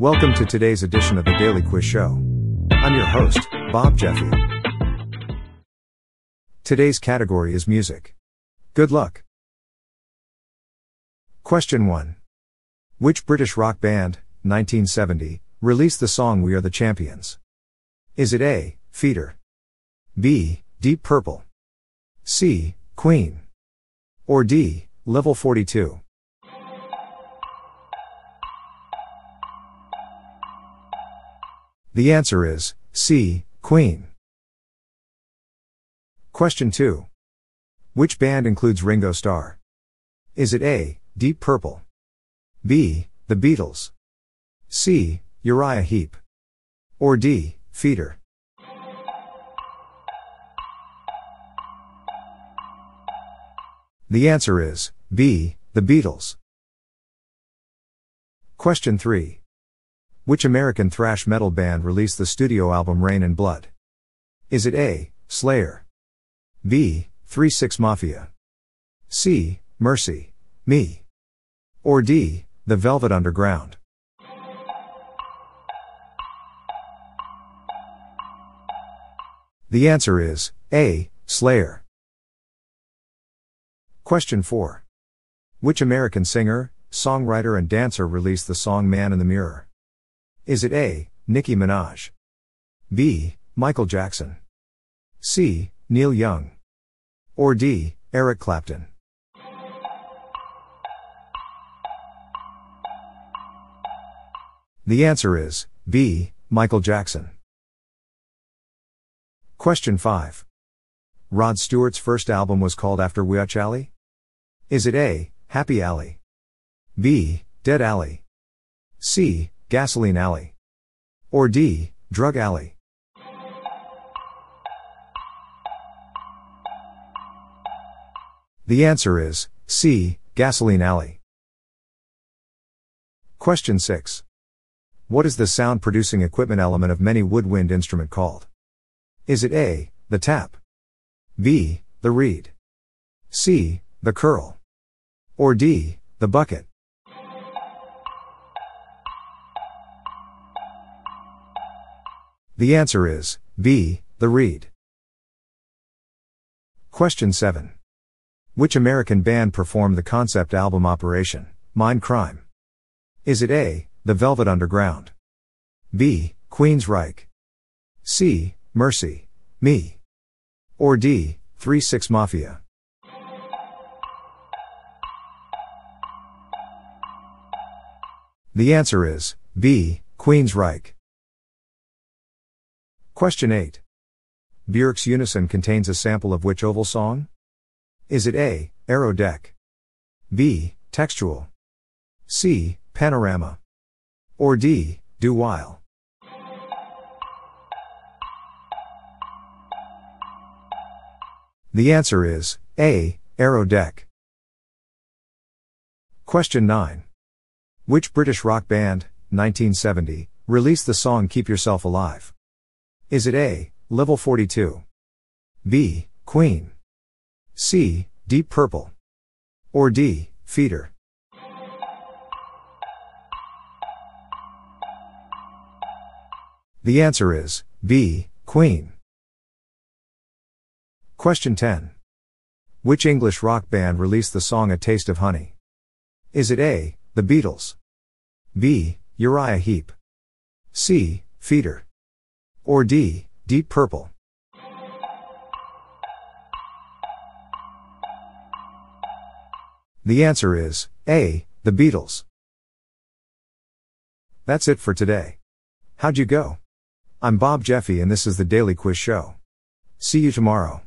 Welcome to today's edition of the Daily Quiz Show. I'm your host, Bob Jeffy. Today's category is music. Good luck. Question 1. Which British rock band, 1970, released the song We Are the Champions? Is it A. Feeder? B. Deep Purple? C. Queen? Or D. Level 42? The answer is C. Queen. Question 2. Which band includes Ringo Starr? Is it A. Deep Purple? B. The Beatles? C. Uriah Heep? Or D. Feeder? The answer is B. The Beatles. Question 3. Which American thrash metal band released the studio album Reign in Blood? Is it A. Slayer? B. 3 6 Mafia? C. Mercy, Me? Or D. The Velvet Underground? The answer is A. Slayer. Question 4. Which American singer, songwriter, and dancer released the song Man in the Mirror? Is it A. Nicki Minaj? B. Michael Jackson? C. Neil Young? Or D. Eric Clapton? The answer is B. Michael Jackson. Question 5. Rod Stewart's first album was called after which alley? Is it A. Happy Alley? B. Dead Alley? C. Gasoline Alley? Or D, Drug Alley? The answer is C, Gasoline Alley. Question 6. What is the sound producing equipment element of many woodwind instrument called? Is it A, the tap? B, the reed? C, the curl? Or D, the bucket? The answer is B, the reed. Question 7. Which American band performed the concept album Operation Mindcrime? Is it A, The Velvet Underground? B, Queensryche? C, Mercy, Me? Or D, 3 6 Mafia? The answer is B, Queensryche. Question 8. Björk's Unison contains a sample of which oval song? Is it A. Aero Deck? B. Textual? C. Panorama? Or D. Do While? The answer is A. Aero Deck. Question 9. Which British rock band, 1970, released the song Keep Yourself Alive? Is it A, level 42? B, Queen? C, Deep Purple? Or D, Feeder? The answer is B, Queen. Question 10. Which English rock band released the song A Taste of Honey? Is it A, The Beatles? B, Uriah Heep? C, Feeder? Or D, Deep Purple? The answer is A, The Beatles. That's it for today. How'd you go? I'm Bob Jeffy and this is the Daily Quiz Show. See you tomorrow.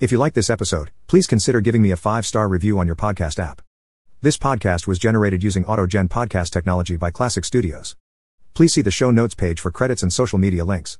If you like this episode, please consider giving me a five star review on your podcast app. This podcast was generated using AutoGen podcast technology by Classic Studios. Please see the show notes page for credits and social media links.